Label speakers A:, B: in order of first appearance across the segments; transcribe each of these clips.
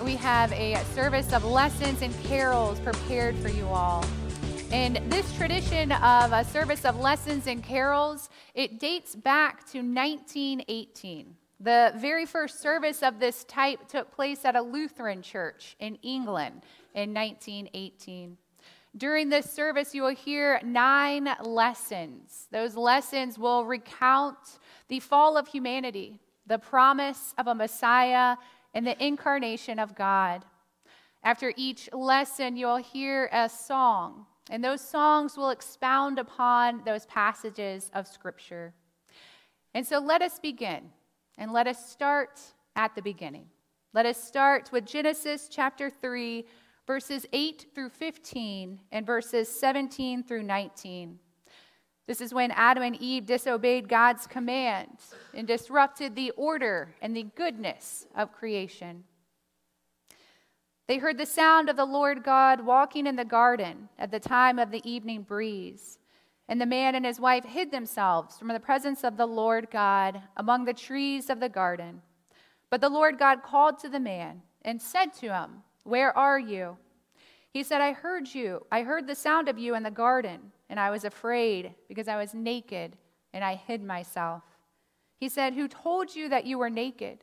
A: we have a service of lessons and carols prepared for you all. And this tradition of a service of lessons and carols, it dates back to 1918. The very first service of this type took place at a Lutheran church in England in 1918. During this service, you will hear nine lessons. Those lessons will recount the fall of humanity, the promise of a Messiah, and the incarnation of God. After each lesson, you'll hear a song, and those songs will expound upon those passages of Scripture. And so let us begin, and let us start at the beginning. Let us start with Genesis chapter 3, verses 8 through 15, and verses 17 through 19. This is when Adam and Eve disobeyed God's command and disrupted the order and the goodness of creation. They heard the sound of the Lord God walking in the garden at the time of the evening breeze. And the man and his wife hid themselves from the presence of the Lord God among the trees of the garden. But the Lord God called to the man and said to him, Where are you? He said, I heard you. I heard the sound of you in the garden and I was afraid because I was naked and I hid myself. He said, Who told you that you were naked?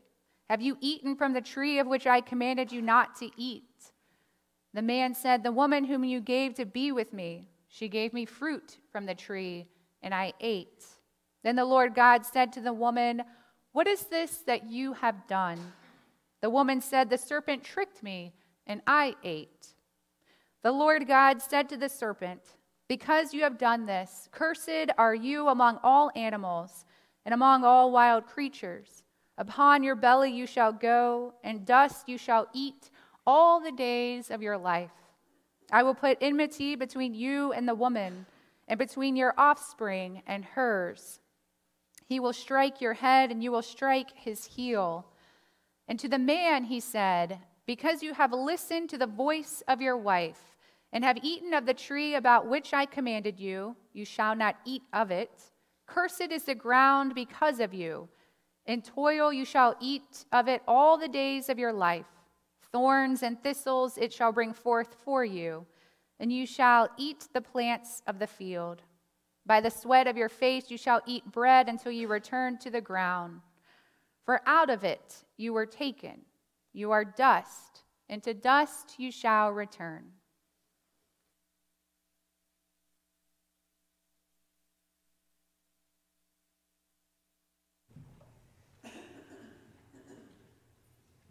A: Have you eaten from the tree of which I commanded you not to eat? The man said, The woman whom you gave to be with me, she gave me fruit from the tree, and I ate. Then the Lord God said to the woman, What is this that you have done? The woman said, The serpent tricked me, and I ate. The Lord God said to the serpent, because you have done this, cursed are you among all animals and among all wild creatures. Upon your belly you shall go, and dust you shall eat all the days of your life. I will put enmity between you and the woman, and between your offspring and hers. He will strike your head, and you will strike his heel. And to the man he said, Because you have listened to the voice of your wife, and have eaten of the tree about which I commanded you, you shall not eat of it. Cursed is the ground because of you. In toil you shall eat of it all the days of your life. Thorns and thistles it shall bring forth for you, and you shall eat the plants of the field. By the sweat of your face you shall eat bread until you return to the ground. For out of it you were taken. You are dust, and to dust you shall return.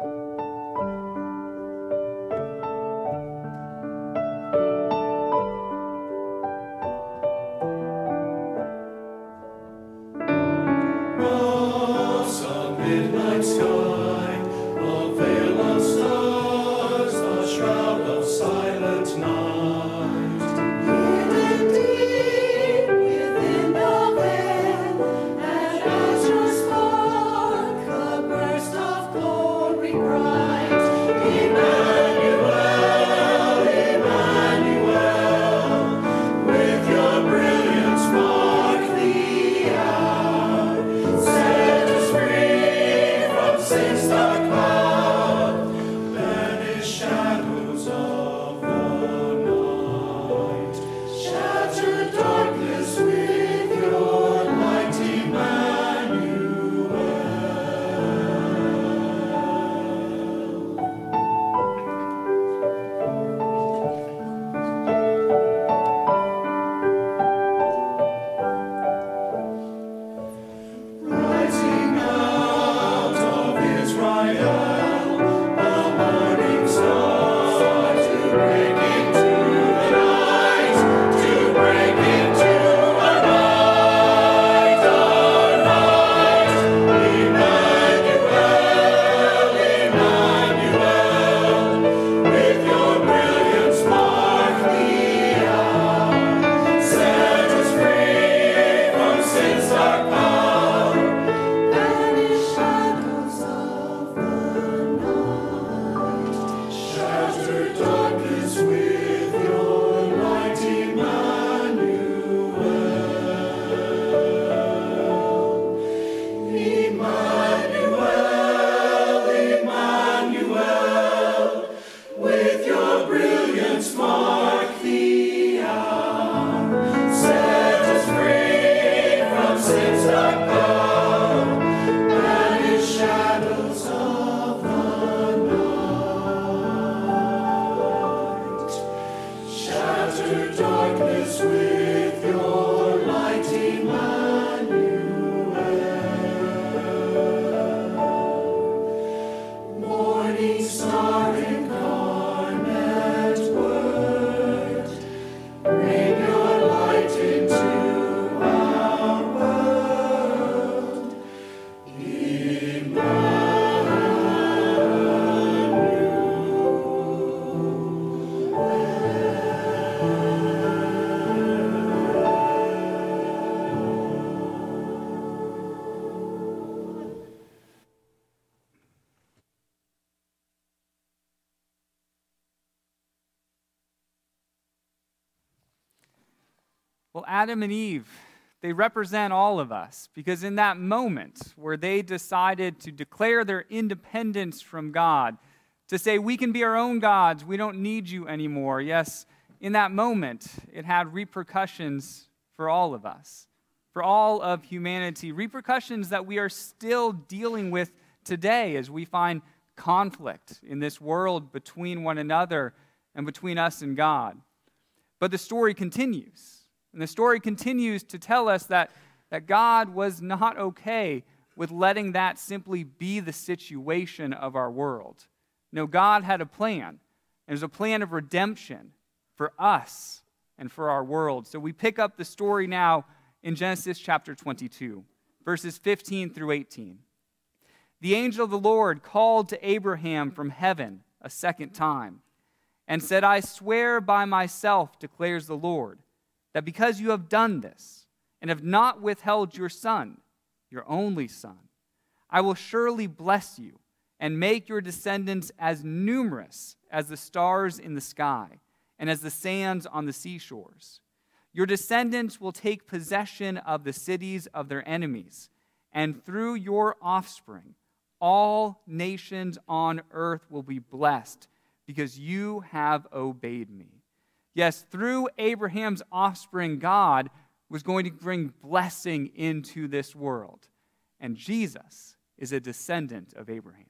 B: We cry. Adam and Eve, they represent all of us because in that moment where they decided to declare their independence from God, to say, we can be our own gods, we don't need you anymore, yes, in that moment, it had repercussions for all of us, for all of humanity, repercussions that we are still dealing with today as we find conflict in this world between one another and between us and God. But the story continues. And the story continues to tell us that, that God was not okay with letting that simply be the situation of our world. No, God had a plan. It was a plan of redemption for us and for our world. So we pick up the story now in Genesis chapter 22, verses 15 through 18. The angel of the Lord called to Abraham from heaven a second time and said, I swear by myself, declares the Lord, that because you have done this and have not withheld your son, your only son, I will surely bless you and make your descendants as numerous as the stars in the sky and as the sands on the seashores. Your descendants will take possession of the cities of their enemies, and through your offspring, all nations on earth will be blessed because you have obeyed me. Yes, through Abraham's offspring, God was going to bring blessing into this world. And Jesus is a descendant of Abraham.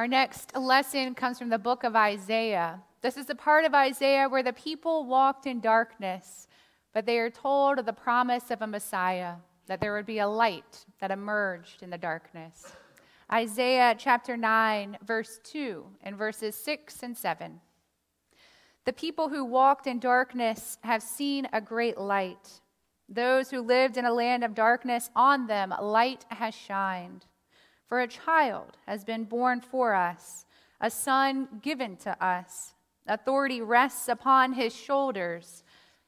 A: Our next lesson comes from the book of Isaiah. This is the part of Isaiah where the people walked in darkness, but they are told of the promise of a Messiah, that there would be a light that emerged in the darkness. Isaiah chapter 9, verse 2, and verses 6 and 7. The people who walked in darkness have seen a great light. Those who lived in a land of darkness, on them light has shined. For a child has been born for us, a son given to us. Authority rests upon his shoulders,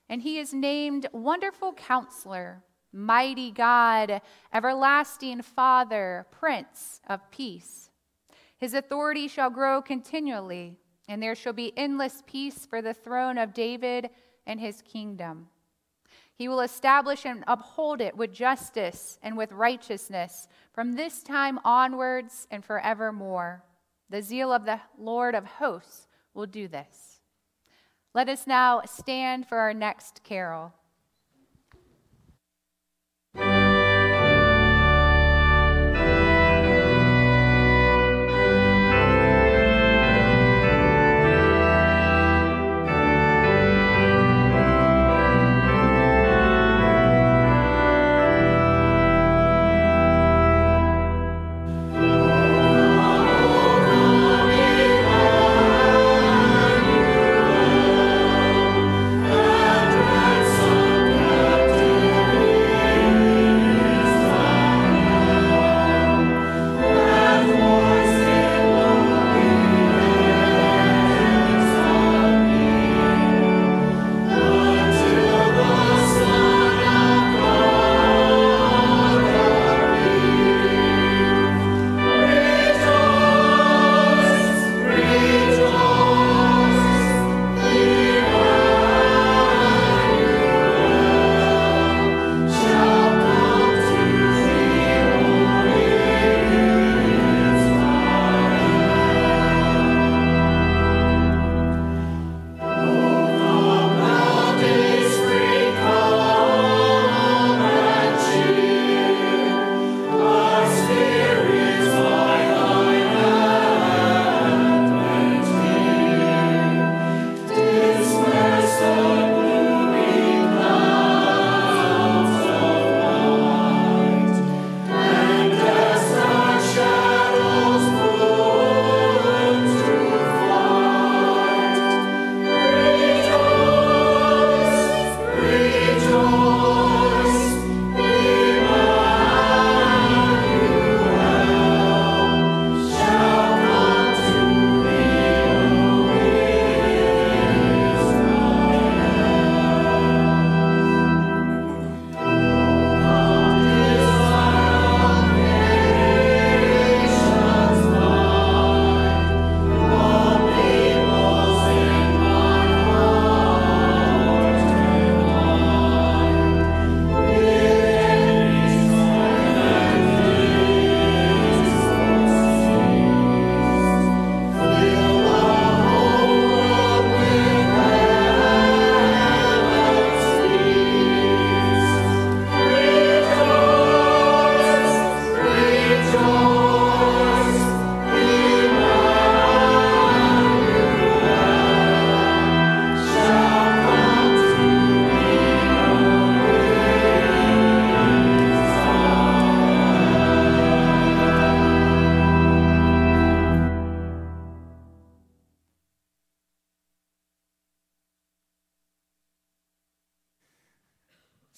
A: and he is named Wonderful Counselor, Mighty God, Everlasting Father, Prince of Peace. His authority shall grow continually, and there shall be endless peace for the throne of David and his kingdom. He will establish and uphold it with justice and with righteousness from this time onwards and forevermore. The zeal of the Lord of hosts will do this. Let us now stand for our next carol.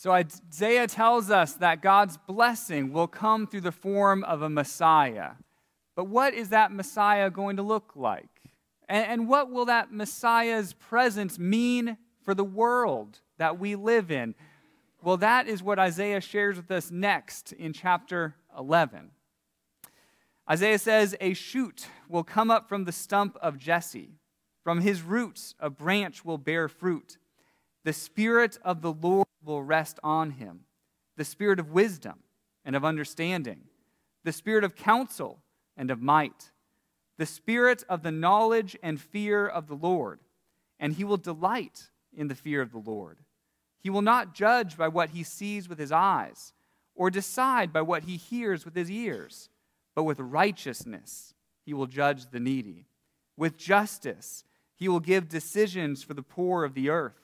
B: So Isaiah tells us that God's blessing will come through the form of a Messiah. But what is that Messiah going to look like? And, and what will that Messiah's presence mean for the world that we live in? Well, that is what Isaiah shares with us next in chapter 11. Isaiah says, A shoot will come up from the stump of Jesse. From his roots, a branch will bear fruit. The Spirit of the Lord will rest on him the Spirit of wisdom and of understanding, the Spirit of counsel and of might, the Spirit of the knowledge and fear of the Lord. And he will delight in the fear of the Lord. He will not judge by what he sees with his eyes, or decide by what he hears with his ears, but with righteousness he will judge the needy. With justice, he will give decisions for the poor of the earth.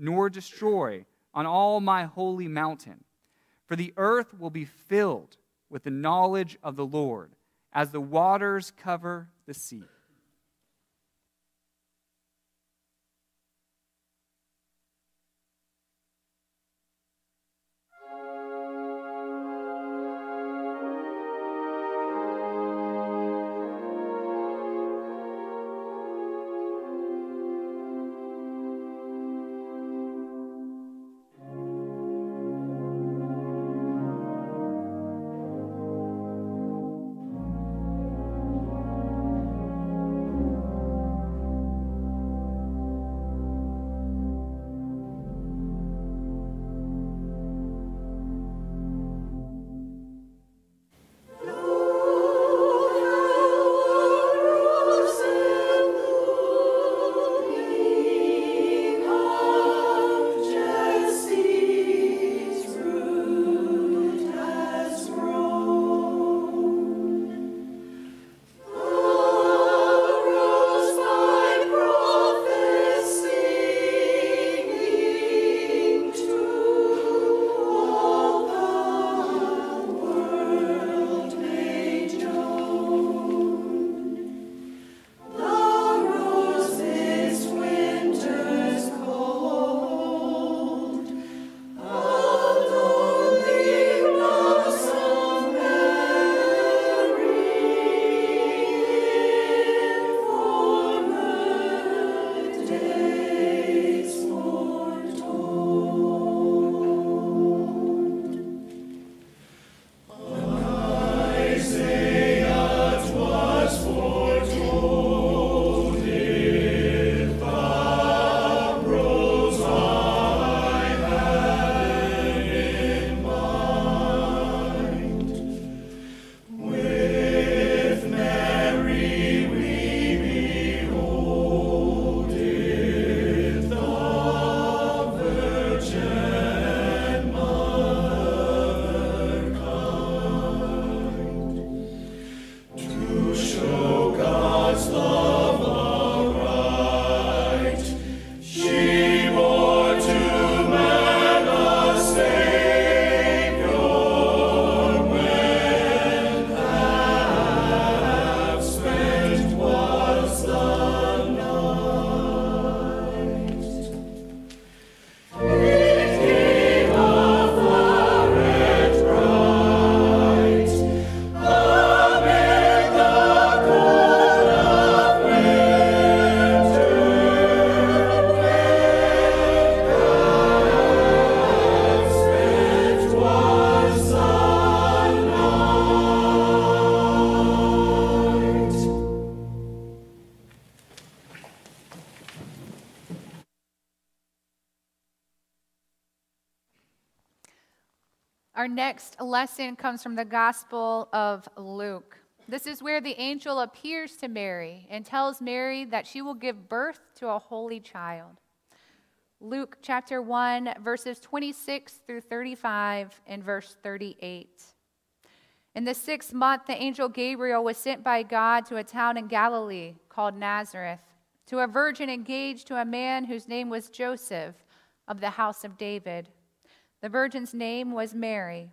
B: nor destroy on all my holy mountain. For the earth will be filled with the knowledge of the Lord as the waters cover the sea.
A: Lesson comes from the Gospel of Luke. This is where the angel appears to Mary and tells Mary that she will give birth to a holy child. Luke chapter 1, verses 26 through 35 and verse 38. In the sixth month, the angel Gabriel was sent by God to a town in Galilee called Nazareth, to a virgin engaged to a man whose name was Joseph of the house of David. The virgin's name was Mary.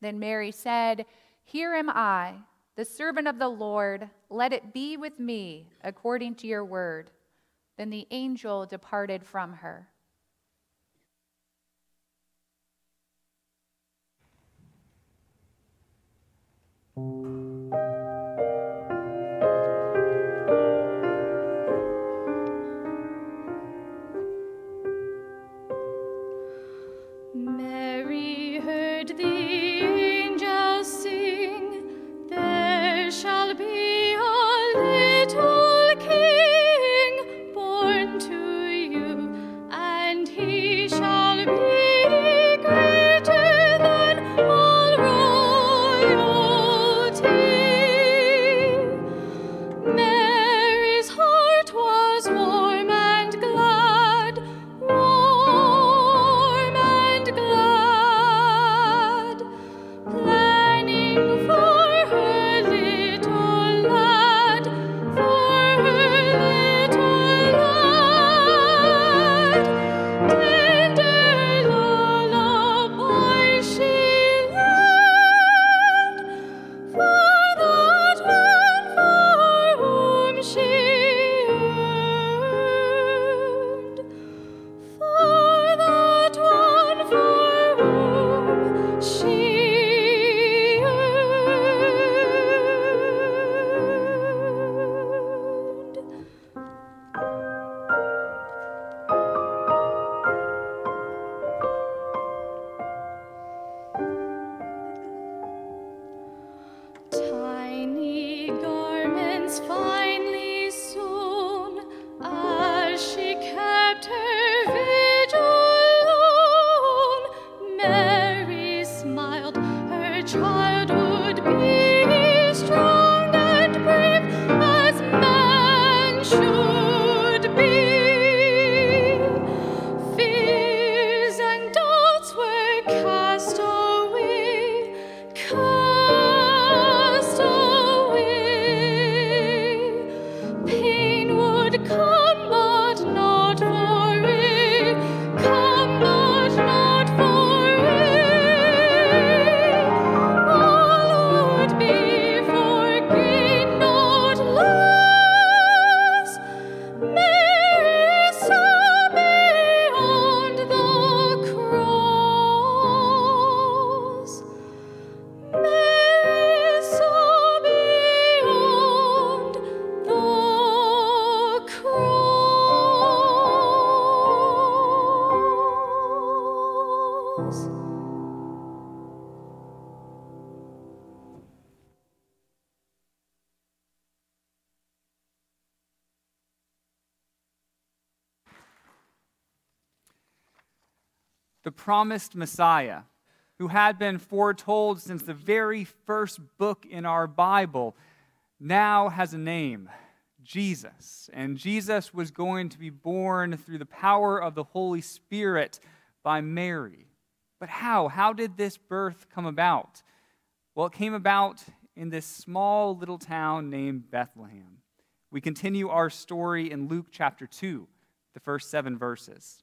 C: Then Mary said, Here am I the servant of the Lord, let it be with me according to your word. Then the angel departed from her.
B: Promised Messiah, who had been foretold since the very first book in our Bible, now has a name Jesus. And Jesus was going to be born through the power of the Holy Spirit by Mary. But how? How did this birth come about? Well, it came about in this small little town named Bethlehem. We continue our story in Luke chapter 2, the first seven verses.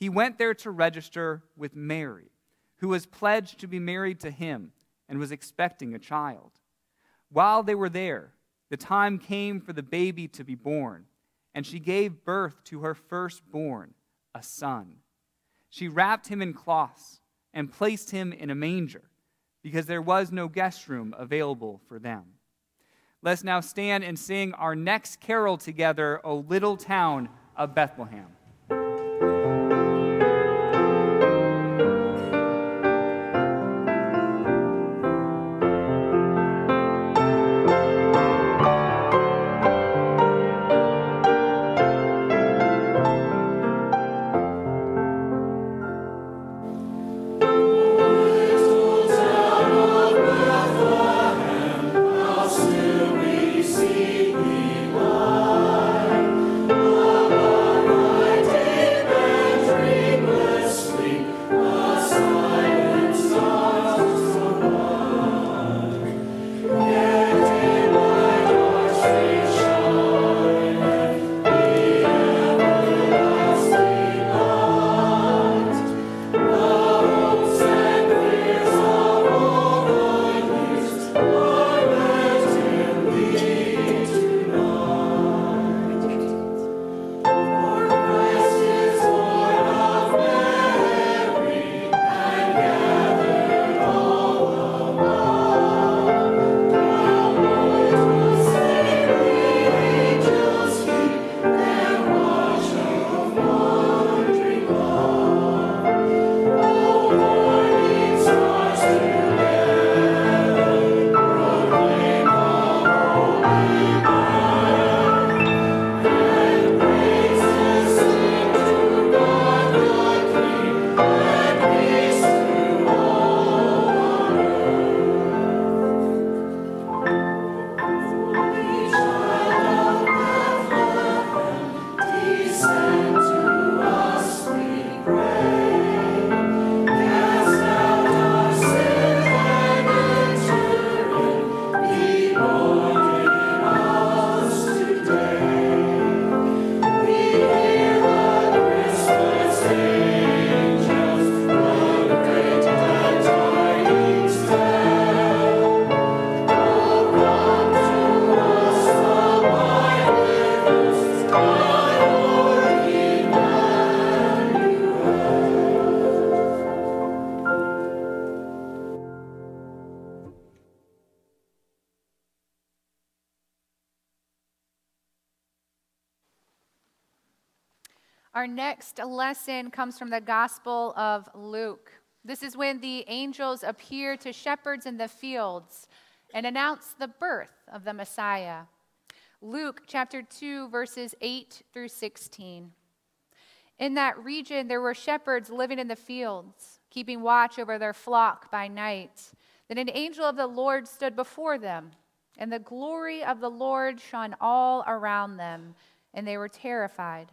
B: he went there to register with Mary, who was pledged to be married to him and was expecting a child. While they were there, the time came for the baby to be born, and she gave birth to her firstborn, a son. She wrapped him in cloths and placed him in a manger, because there was no guest room available for them.
D: Let's now stand and sing our next carol together, O Little Town of Bethlehem.
A: Our next lesson comes from the Gospel of Luke. This is when the angels appear to shepherds in the fields and announce the birth of the Messiah. Luke chapter 2, verses 8 through 16. In that region, there were shepherds living in the fields, keeping watch over their flock by night. Then an angel of the Lord stood before them, and the glory of the Lord shone all around them, and they were terrified.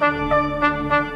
E: While by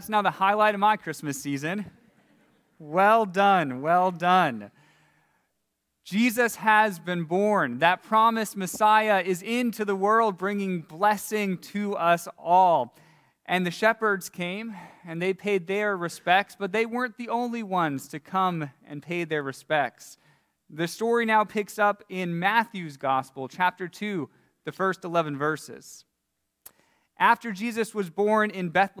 B: that's now the highlight of my Christmas season. Well done, well done. Jesus has been born. That promised Messiah is into the world, bringing blessing to us all. And the shepherds came and they paid their respects, but they weren't the only ones to come and pay their respects. The story now picks up in Matthew's Gospel, chapter 2, the first 11 verses. After Jesus was born in Bethlehem,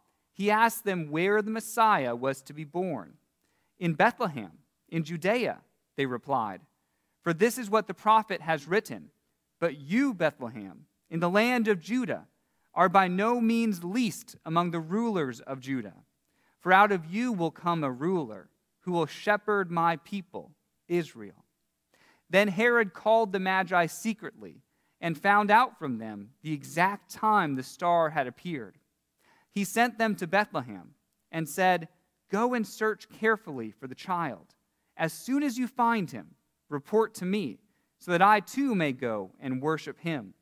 B: he asked them where the Messiah was to be born. In Bethlehem, in Judea, they replied. For this is what the prophet has written. But you, Bethlehem, in the land of Judah, are by no means least among the rulers of Judah. For out of you will come a ruler who will shepherd my people, Israel. Then Herod called the Magi secretly and found out from them the exact time the star had appeared he sent them to Bethlehem and said, Go and search carefully for the child. As soon as you find him, report to me, so that I too may go and worship him.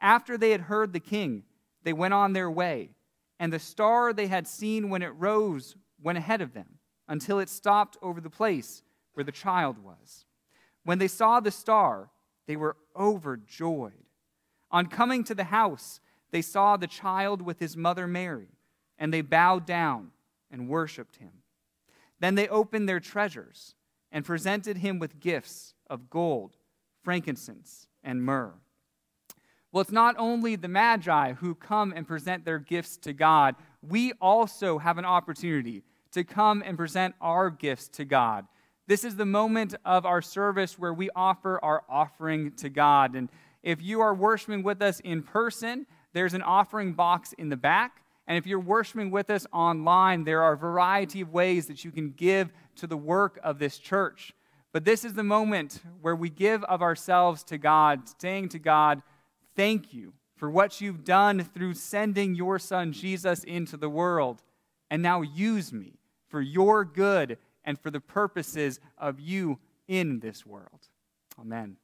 B: After they had heard the king, they went on their way, and the star they had seen when it rose went ahead of them until it stopped over the place where the child was. When they saw the star, they were overjoyed. On coming to the house, they saw the child with his mother Mary, and they bowed down and worshiped him. Then they opened their treasures and presented him with gifts of gold, frankincense, and myrrh.
D: Well, it's not only the Magi who come and present their gifts to God, we also have an opportunity to come and present our gifts to God. This is the moment of our service where we offer our offering to God. And if you are worshiping with us in person, there's an offering box in the back. And if you're worshiping with us online, there are a variety of ways that you can give to the work of this church. But this is the moment where we give of ourselves to God, saying to God, Thank you for what you've done through sending your son Jesus into the world. And now use me for your good and for the purposes of you in this world. Amen.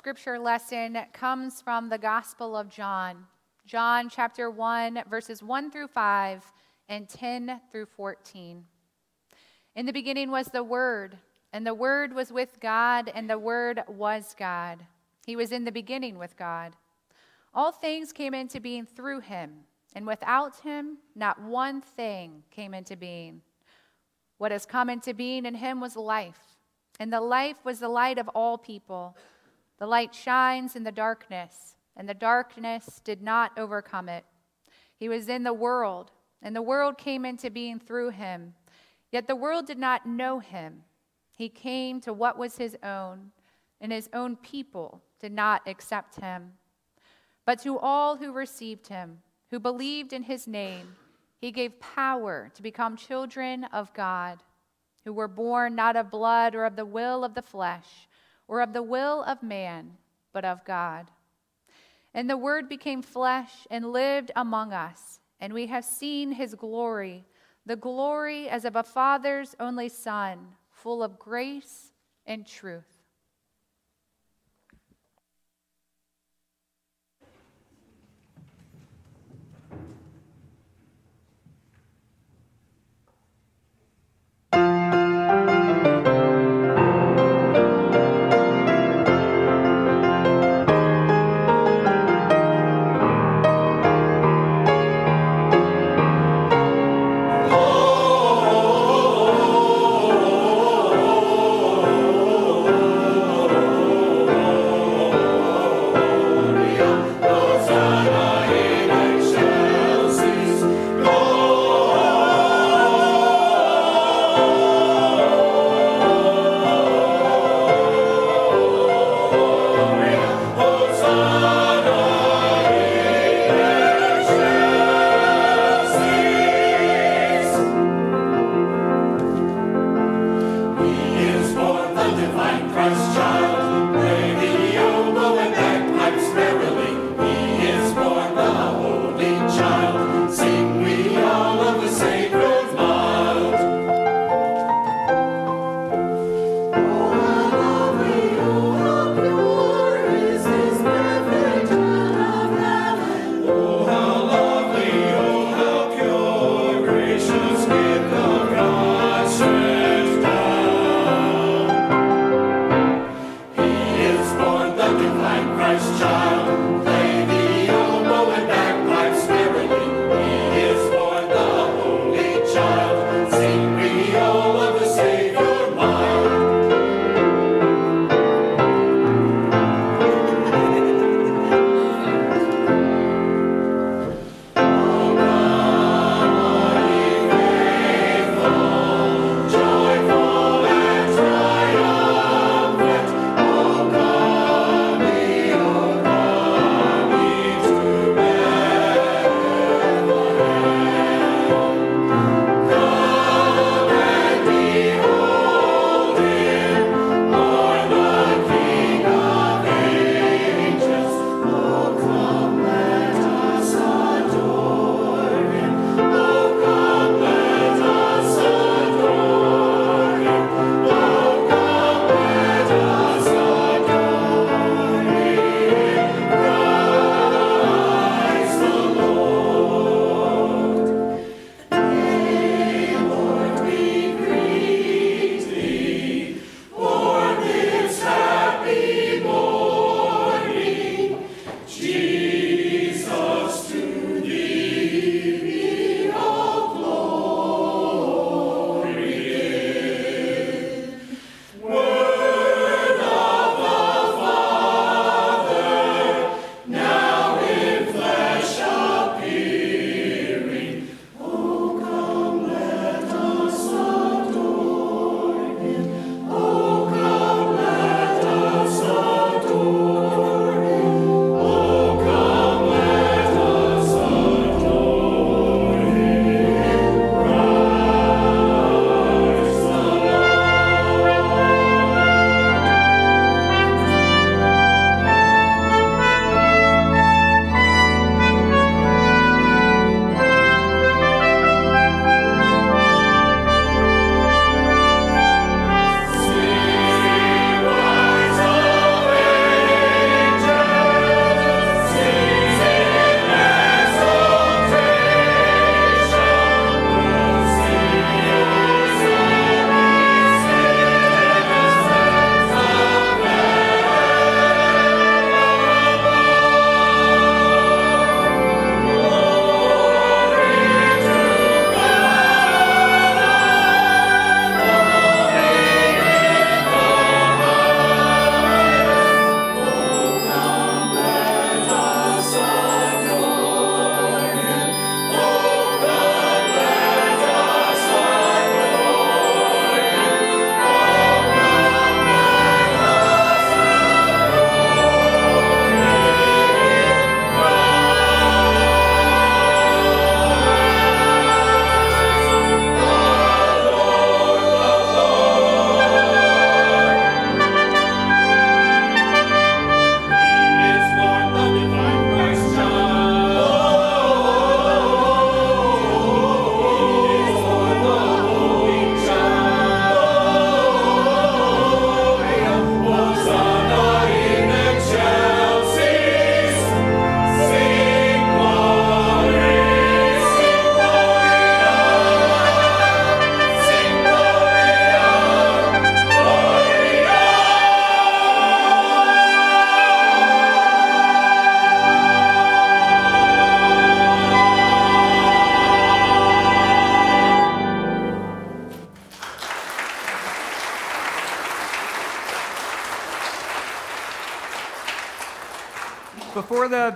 A: Scripture lesson comes from the Gospel of John, John chapter 1, verses 1 through 5 and 10 through 14. In the beginning was the Word, and the Word was with God, and the Word was God. He was in the beginning with God. All things came into being through him, and without him, not one thing came into being. What has come into being in him was life, and the life was the light of all people. The light shines in the darkness, and the darkness did not overcome it. He was in the world, and the world came into being through him, yet the world did not know him. He came to what was his own, and his own people did not accept him. But to all who received him, who believed in his name, he gave power to become children of God, who were born not of blood or of the will of the flesh or of the will of man, but of God. And the Word became flesh and lived among us, and we have seen his glory, the glory as of a Father's only Son, full of grace and truth.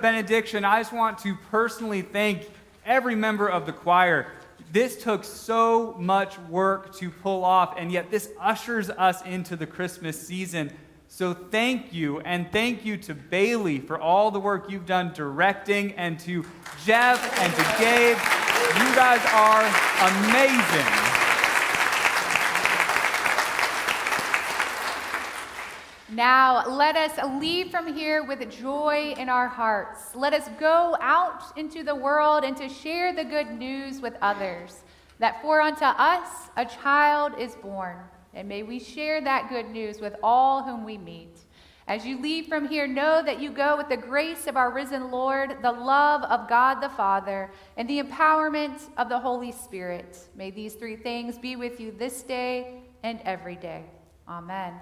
B: Benediction, I just want to personally thank every member of the choir. This took so much work to pull off, and yet this ushers us into the Christmas season. So thank you, and thank you to Bailey for all the work you've done directing, and to Jeff and to Gabe. You guys are amazing.
A: Now, let us leave from here with joy in our hearts. Let us go out into the world and to share the good news with others that for unto us a child is born. And may we share that good news with all whom we meet. As you leave from here, know that you go with the grace of our risen Lord, the love of God the Father, and the empowerment of the Holy Spirit. May these three things be with you this day and every day. Amen.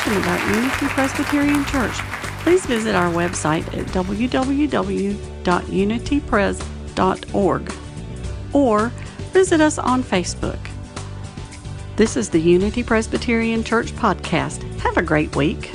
F: Information about Unity Presbyterian Church, please visit our website at www.unitypres.org or visit us on Facebook. This is the Unity Presbyterian Church podcast. Have a great week.